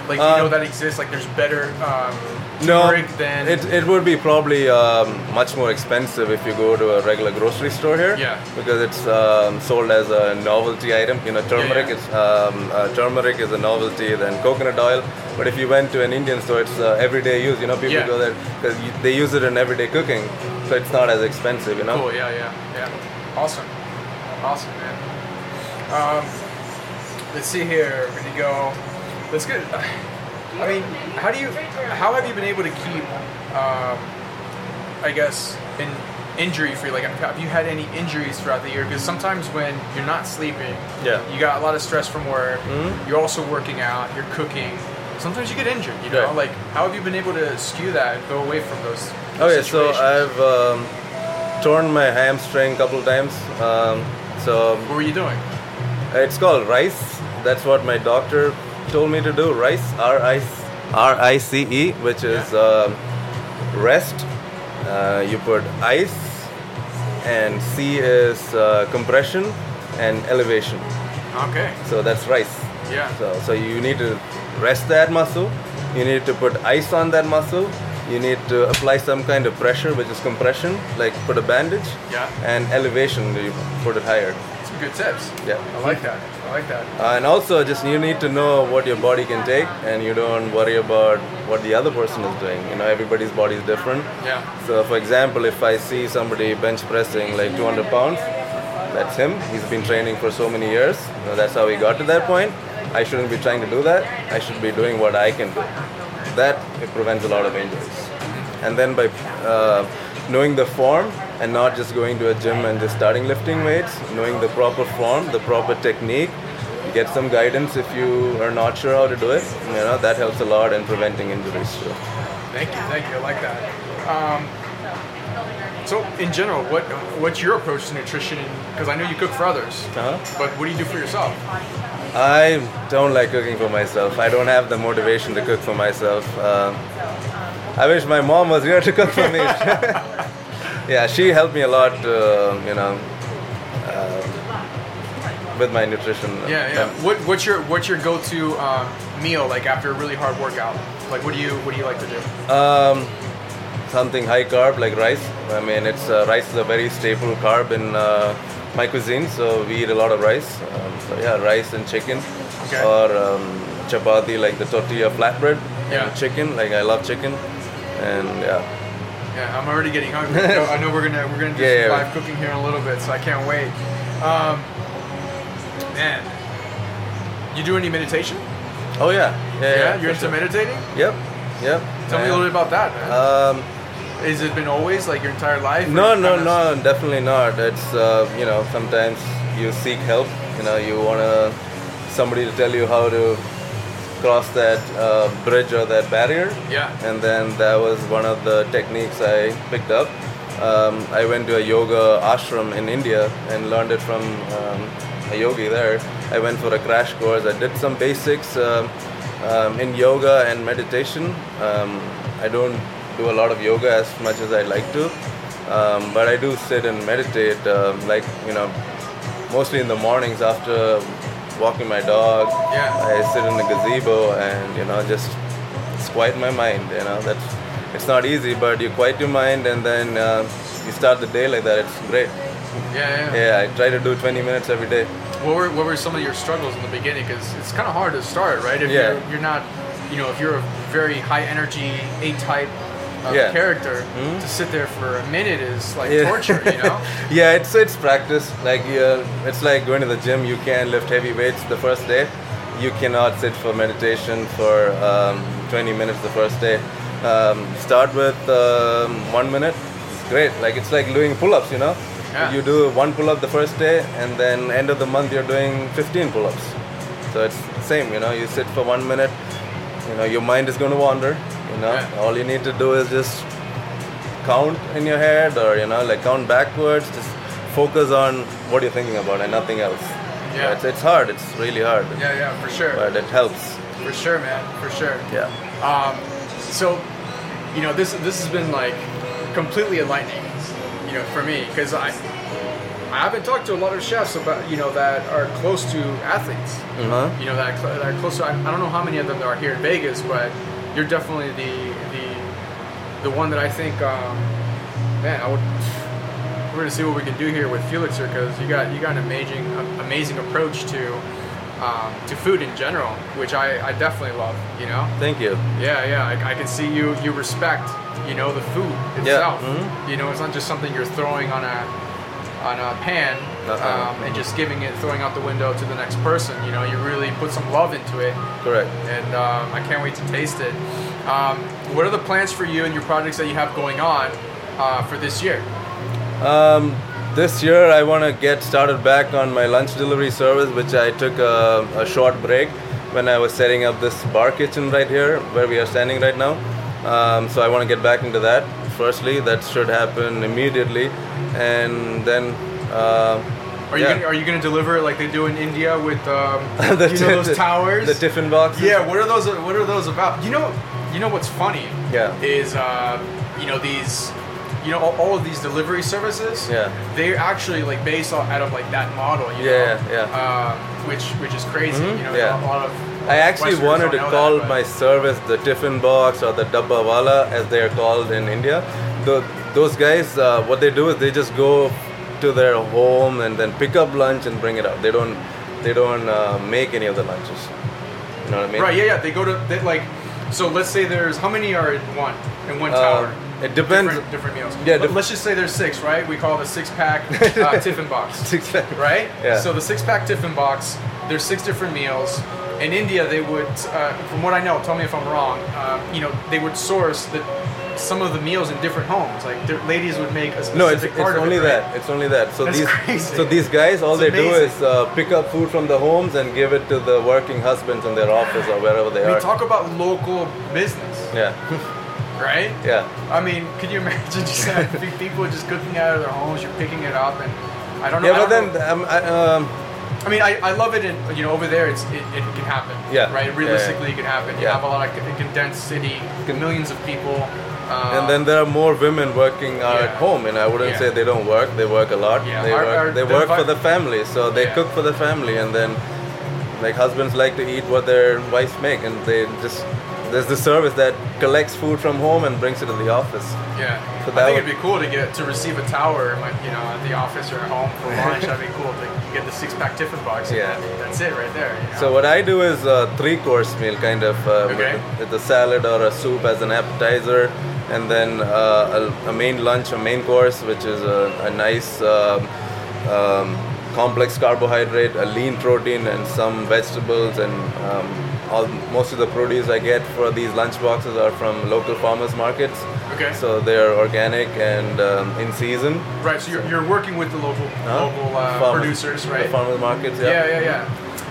Like you know Um, that exists. Like there's better um, No, than it, it would be probably um, much more expensive if you go to a regular grocery store here. Yeah. Because it's um, sold as a novelty item. You know, turmeric yeah. is um, uh, turmeric is a novelty than coconut oil. But if you went to an Indian store, it's uh, everyday use. You know, people Yeah. go there because they use it in everyday cooking, so it's not as expensive. You know. Cool. Yeah, yeah, yeah. Awesome. Awesome, man. Um, let's see here. We're gonna go. Let's get. I mean, how do you? How have you been able to keep? Um, I guess in injury free. Like, have you had any injuries throughout the year? Because sometimes when you're not sleeping, Yeah. you got a lot of stress from work. Mhm. You're also working out. You're cooking. Sometimes you get injured. You know, Right. like how have you been able to skew that and go away from those? Okay, so? I've um, torn my hamstring a couple of times. Um, so What were you doing? It's called rice. That's what my doctor told me to do. Rice, R I R I C E, which is um, rest. Uh, you put ice, and C is uh, compression and elevation. Okay. So that's rice. Yeah. So, so you need to rest that muscle. You need to put ice on that muscle. You need to apply some kind of pressure, which is compression, like put a bandage. Yeah. And elevation, you put it higher. Some good tips. Yeah. I like that. I like that. Uh, and also, just you need to know what your body can take, and you don't worry about what the other person is doing. You know, everybody's body is different. Yeah. So, for example, if I see somebody bench pressing like 200 pounds, that's him. He's been training for so many years. You know, that's how he got to that point. I shouldn't be trying to do that. I should be doing what I can do. That it prevents a lot of injuries. And then by uh, knowing the form and not just going to a gym and just starting lifting weights, knowing the proper form, the proper technique, get some guidance if you are not sure how to do it. You know that helps a lot in preventing injuries too. Thank you. Thank you. I like that. Um, so, in general, what what's your approach to nutrition? Because I know you cook for others, Uh-huh. but what do you do for yourself? I don't like cooking for myself. I don't have the motivation to cook for myself. Uh, I wish my mom was here to cook for me. yeah, she helped me a lot, uh, you know, uh, with my nutrition. Yeah, yeah. What what's your what's your go-to um, meal like after a really hard workout? Like, what do you what do you like to do? Um, something high carb like rice. I mean, it's uh, rice is a very staple carb in uh, my cuisine, so we eat a lot of rice. Um, so yeah, rice and chicken, Okay. or um, chapati like the tortilla flatbread. Yeah. Chicken, like I love chicken, and yeah. Yeah, I'm already getting hungry. I know, we're gonna we're gonna do Yeah, some yeah. live cooking here in a little bit, so I can't wait. Um, man, you do any meditation? Oh yeah, yeah, Yeah, you're into sure. meditating. Yep, yep. Tell me a little bit about that. Man. Um, Has it been always like your entire life? No, no, no, definitely not. It's uh, you know sometimes you seek help. You know you want to somebody to tell you how to cross that uh, bridge or that barrier. Yeah. And then that was one of the techniques I picked up. Um, I went to a yoga ashram in India and learned it from um, a yogi there. I went for a crash course. I did some basics um, um, in yoga and meditation. Um, I don't do a lot of yoga as much as I like to, um, but I do sit and meditate. Um, like you know, mostly in the mornings after walking my dog. Yeah. I sit in the gazebo and you know just it's quiet my mind. You know that's it's not easy, but you quiet your mind and then uh, you start the day like that. It's great. Yeah, yeah. Yeah, I try to do 20 minutes every day. What were what were some of your struggles in the beginning? Because it's kind of hard to start, right? If Yeah. you're, you're not, you know, if you're a very high energy A type of Yeah. character, Mhm. to sit there for a minute is like Yeah. torture, you know? yeah, it's it's practice. Like it's like going to the gym. You can't lift heavy weights the first day. You cannot sit for meditation for um, 20 minutes the first day. Um, start with um, one minute. It's great. Like it's like doing pull-ups. You know, Yeah. you do one pull-up the first day, and then end of the month you're doing 15 pull-ups. So it's the same. You know, you sit for one minute. You know, your mind is going to wander. You know, Yeah. all you need to do is just count in your head or you know like count backwards just focus on what you're thinking about and nothing else Yeah. it's, it's hard it's really hard Yeah, yeah, for sure, but it helps for sure, man, for sure. yeah Um, so, you know, this this has been like completely enlightening, you know, for me because I I haven't talked to a lot of chefs about you know that are close to athletes. Uh-huh. You know that that are close to. I, I don't know how many of them are here in Vegas, but you're definitely the the the one that I think. Um, man, I would. We're gonna see what we can do here with Felixer because you got you got an amazing amazing approach to um, to food in general, which I, I definitely love. You know. Thank you. Yeah, yeah. I, I can see you. You respect, you know, the food itself. mhm. You know, it's not just something you're throwing on a on a pan Uh-uh. um, and just giving it, throwing out the window to the next person. You know, you really put some love into it, Correct. and um, I can't wait to taste it. Um, what are the plans for you and your projects that you have going on uh, for this year? Um, this year, I want to get started back on my lunch delivery service, which I took a, a short break when I was setting up this bar kitchen right here, where we are standing right now. Um, so I want to get back into that. Firstly, that should happen immediately, and then. Uh, Are you yeah. gonna, are you going to deliver it like they do in India with um, The you know those towers? the tiffin boxes. Yeah, what are those? What are those about? You know, you know what's funny? Yeah. Is uh, you know these, you know, all, all of these delivery services. Yeah. They're actually like based off, out of like that model. You Yeah, know? yeah. Uh, which which is crazy. Mhm, You know, yeah. a lot of. I actually Westerners wanted to call that, my service the tiffin box or the dabba wala as they are called in India. The, those guys, uh, what they do is they just go to their home and then pick up lunch and bring it out. They don't, they don't uh, make any of the lunches. You know what I mean? Right. Yeah. Yeah. They go to they, like. So let's say there's how many are in one in one Uh, tower? it depends- Different, different meals. Yeah, def- let's just say there's six, right? We call it a six pack uh, tiffin box. Six pack. right? Yeah. So the six pack tiffin box, there's six different meals. In India, they would, uh, from what I know, tell me if I'm wrong. Um, you know, they would source the some of the meals in different homes. Like the ladies would make a specific No, it's, it's part only it, right? that. It's only that. So That's these, crazy. so these guys, all It's they do is uh, pick up food from the homes and give it to the working husbands in their office or wherever they We are. We talk about local business, yeah, right? yeah. I mean, could you imagine just having people just cooking out of their homes? You're picking it up, and I don't know. Yeah, but then um, I, um, I mean, I, I love it in you know over there. It's it, it can happen. Yeah. Right. Realistically, yeah. it can happen. You Yeah. have a lot of condensed city, millions of people. Uh, and then there are more women working uh, at home, and I wouldn't say they don't work. They work a lot. Yeah. They Our- work. our- they work vi- for the family, so they cook for the family, and then like husbands like to eat what their wives make, and they just there's the service that collects food from home and brings it to the office. yeah. So I think would- it'd be cool to get to receive a tower, like, you know, at the office or at home for lunch. That'd be cool to get the six pack tiffin box. and Yeah. That's it right there. You know? So what I do is a three-course meal, kind of, uh, Okay. with, with a salad or a soup as an appetizer, and then uh, a, a main lunch, a main course, which is a, a nice um, um, complex carbohydrate, a lean protein, and some vegetables, and um, all most of the produce I get for these lunch boxes are from local farmers markets. Okay. So they're organic and um, in season. right. So you're, you're working with the local Huh? local uh, Farmers- producers, the right? farmers markets. Yeah. Yeah, yeah, yeah.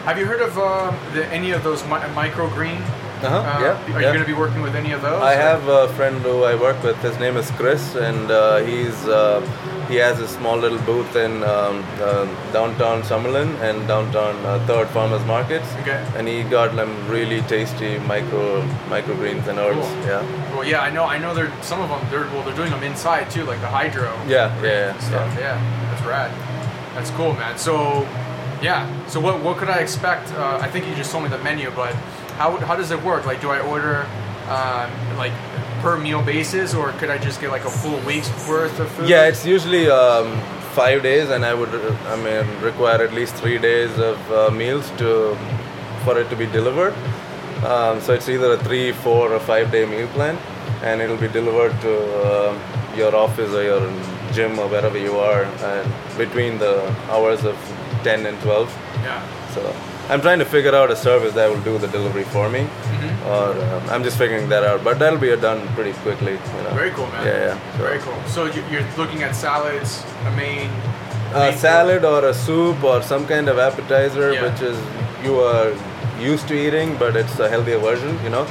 Have you heard of um, the, any of those mi- microgreen? Uh-huh, Uh, yeah, Are yeah. you going to be working with any of those? I or- have a friend who I work with. His name is Chris, and uh, he's uh, he has a small little booth in um, uh, downtown Summerlin and downtown uh, Third Farmers Markets. Okay. And he got like really tasty micro microgreens and herbs. Cool. Yeah. Well, yeah, I know. I know. They're some of them. They're well, they're doing them inside too, like the hydro. Yeah, yeah, yeah, Stuff. Yeah. that's rad. That's cool, man. So, yeah. So what what could I expect? Uh, I think you just told me the menu, but how how does it work? Like, do I order um, like per meal basis, or could I just get like a full week's worth of food? Yeah, it's usually um, five days, and I would, I mean, require at least three days of uh, meals to for it to be delivered. Um, so it's either a three, four, or five day meal plan, and it'll be delivered to uh, your office or your gym or wherever you are, and between the hours of 10 and 12. Yeah. So I'm trying to figure out a service that will do the delivery for me, Mhm. or um, I'm just figuring that out. But that'll be done pretty quickly. You know? Very cool, man. Yeah, yeah. So- Very cool. So you- you're looking at salads, a main. a main salad or a soup or some kind of appetizer Yeah. which is you are used to eating but it's a healthier version you know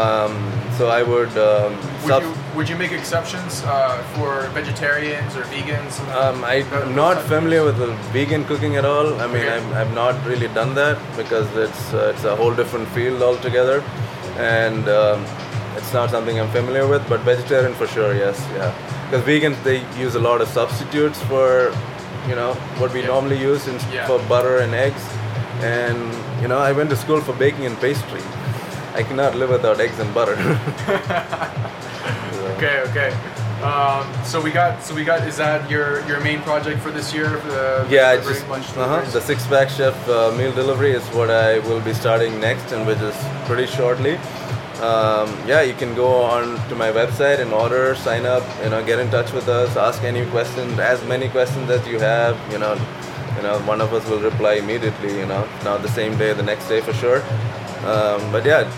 um, so i would um, Would sub- you would you make exceptions uh, for vegetarians or vegans? um, i'm not familiar with the vegan cooking at all i mean Okay. I'm, I've not really done that because it's uh, it's a whole different field altogether and um, it's not something i'm familiar with but vegetarian for sure yes yeah because vegans they use a lot of substitutes for you know, what we Yeah. normally use in, Yeah. for butter and eggs. And you know, I went to school for baking and pastry. I cannot live without eggs and butter. Okay, okay. Um, so we got, so we got. Is that your your main project for this year? The Yeah, I just uh-huh. the six pack chef uh, meal delivery is what I will be starting next, and which is pretty shortly. Um, yeah, you can go on to my website and order, sign up, you know, get in touch with us, ask any questions, as many questions as you have. You know, you know, one of us will reply immediately. You know, not the same day, the next day for sure. Um, but yeah,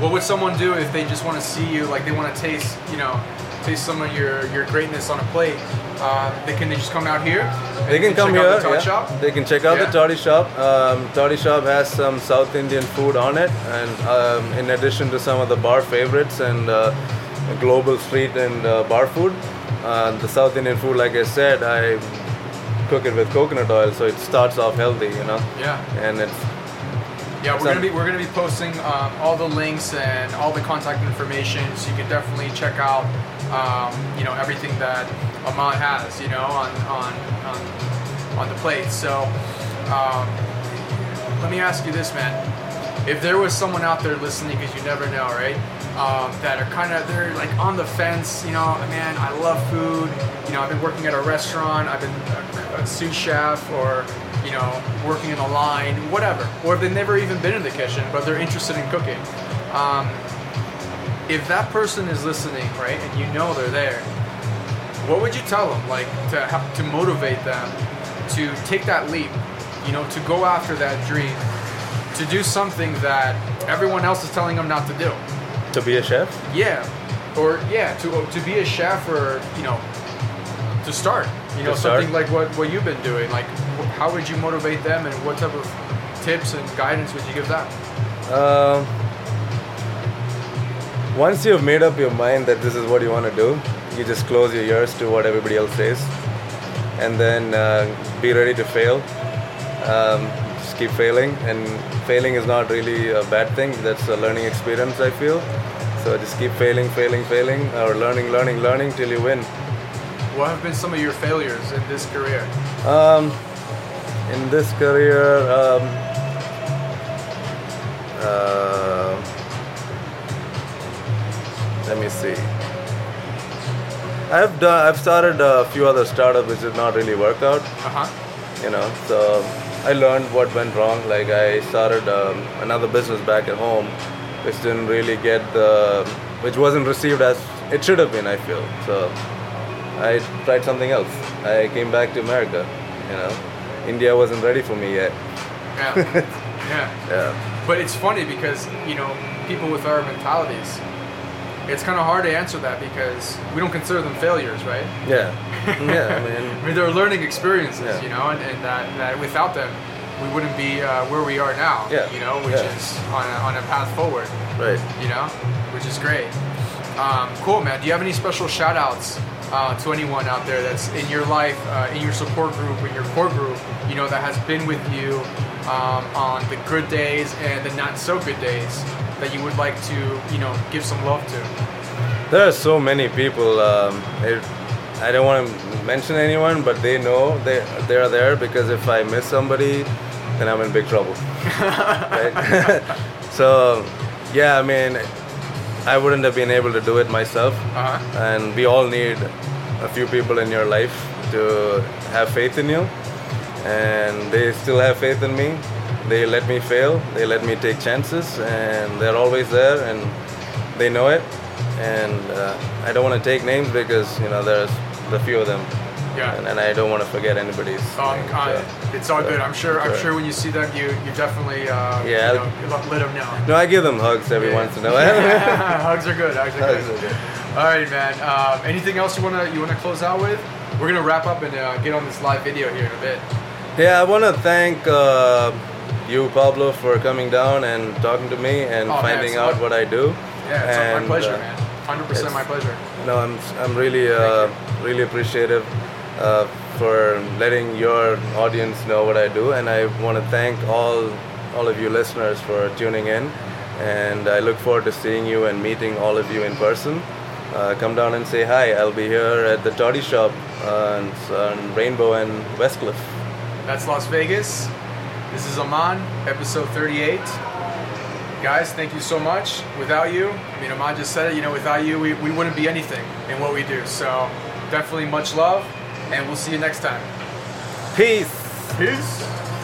What would someone do if they just want to see you, like they want to taste, you know, taste some of your, your greatness on a plate? Uh, they can they just come out here? They can come here. The yeah. shop? They can check out Yeah. the Toddy Shop. Um, Toddy Shop has some South Indian food on it, and um, in addition to some of the bar favorites and uh, global street and uh, bar food, uh, the South Indian food, like I said, I cook it with coconut oil, so it starts off healthy, you know, Yeah. and it's Yeah, we're Some- gonna be we're gonna be posting um, all the links and all the contact information, so you can definitely check out um, you know everything that Ahmad has, you know, on on on, on the plate. So um, let me ask you this, man: if there was someone out there listening, because you never know, right? Um, that are kind of they're like on the fence, you know, man, I love food. You know, I've been working at a restaurant, I've been a, a sous chef, or you know, working in a line, whatever. Or if they've never even been in the kitchen, but they're interested in cooking. Um, if that person is listening, right, and you know they're there, what would you tell them, like to have, to motivate them to take that leap, you know, to go after that dream, to do something that everyone else is telling them not to do? to be a chef. Yeah, or yeah, to to be a chef or you know, to start. You know, something like what what you've been doing. Like, how would you motivate them, and what type of tips and guidance would you give them? Um, once you've made up your mind that this is what you want to do, you just close your ears to what everybody else says, and then uh, be ready to fail. Um, just keep failing, and failing is not really a bad thing. That's a learning experience, I feel. So just keep failing, failing, failing, or learning, learning, learning till you win. What have been some of your failures in this career? Um, in this career, um, uh, let me see. I've done. I've started a few other startups which did not really work out. Uh huh. You know, so I learned what went wrong. Like I started um, another business back at home, which didn't really get the, which wasn't received as it should have been. I feel so. I tried something else. I came back to America. You know, India wasn't ready for me yet. Yeah. yeah. Yeah. But it's funny because you know people with our mentalities. It's kind of hard to answer that because we don't consider them failures, right? Yeah. Yeah. I I mean, mean, they're learning experiences, Yeah. you know, and, and that, that without them, we wouldn't be uh, where we are now, Yeah. you know, which Yeah. is on a, on a path forward, right. you know, which is great. Um, cool, man. Do you have any special shout outs uh, to anyone out there that's in your life, uh, in your support group, in your core group, you know, that has been with you um, on the good days and the not so good days that you would like to, you know, give some love to? There are so many people. Um, it, I don't want to mention anyone, but they know they they are there because if I miss somebody, then I'm in big trouble. so, yeah, I mean, I wouldn't have been able to do it myself, Uh huh. and we all need a few people in your life to have faith in you, and they still have faith in me. They let me fail. They let me take chances, and they're always there, and they know it. And uh, I don't want to take names because you know there's the few of them, Yeah. and, and I don't want to forget anybody's. Um, name, so- it's all so, good. I'm sure. I'm sure. when you see them, you you definitely uh, Yeah, you know, let- them know. No, I give them hugs every Yeah. once in a while. Hugs are good. Hugs are Hugs good. are good. All right, man. Um, anything else you wanna you wanna close out with? We're gonna wrap up and uh, get on this live video here in a bit. Yeah, I want to thank uh, you, Pablo, for coming down and talking to me and Oh, man, finding it's out my- what I do. Yeah, it's And, my pleasure, uh, man. Hundred percent my pleasure. No, I'm I'm really uh, really appreciative uh, for letting your audience know what I do, and I want to thank all all of you listeners for tuning in, and I look forward to seeing you and meeting all of you in person. uh, come down and say hi. I'll be here at the Toddy Shop on, Rainbow and Westcliff. That's Las Vegas. This is Aman, episode 38. Guys, thank you so much. Without you, I mean, Aman just said it, you know, without you, we, we wouldn't be anything in what we do. So, definitely much love, and we'll see you next time. Peace. Peace.